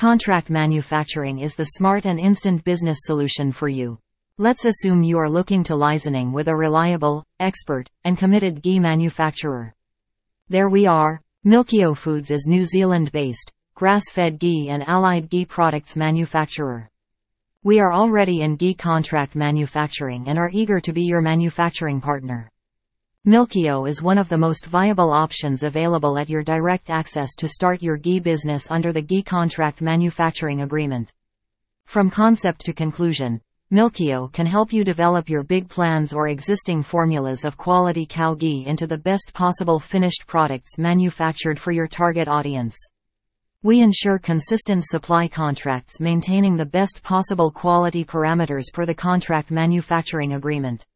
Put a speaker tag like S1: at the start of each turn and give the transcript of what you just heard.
S1: Contract manufacturing is the smart and instant business solution for you. Let's assume you are looking to licensing with a reliable, expert, and committed ghee manufacturer. There we are. Milkio Foods is New Zealand-based, grass-fed ghee and allied ghee products manufacturer. We are already in ghee contract manufacturing and are eager to be your manufacturing partner. Milkio is one of the most viable options available at your direct access to start your ghee business under the ghee contract manufacturing agreement. From concept to conclusion, Milkio can help you develop your big plans or existing formulas of quality cow ghee into the best possible finished products manufactured for your target audience. We ensure consistent supply contracts maintaining the best possible quality parameters per the contract manufacturing agreement.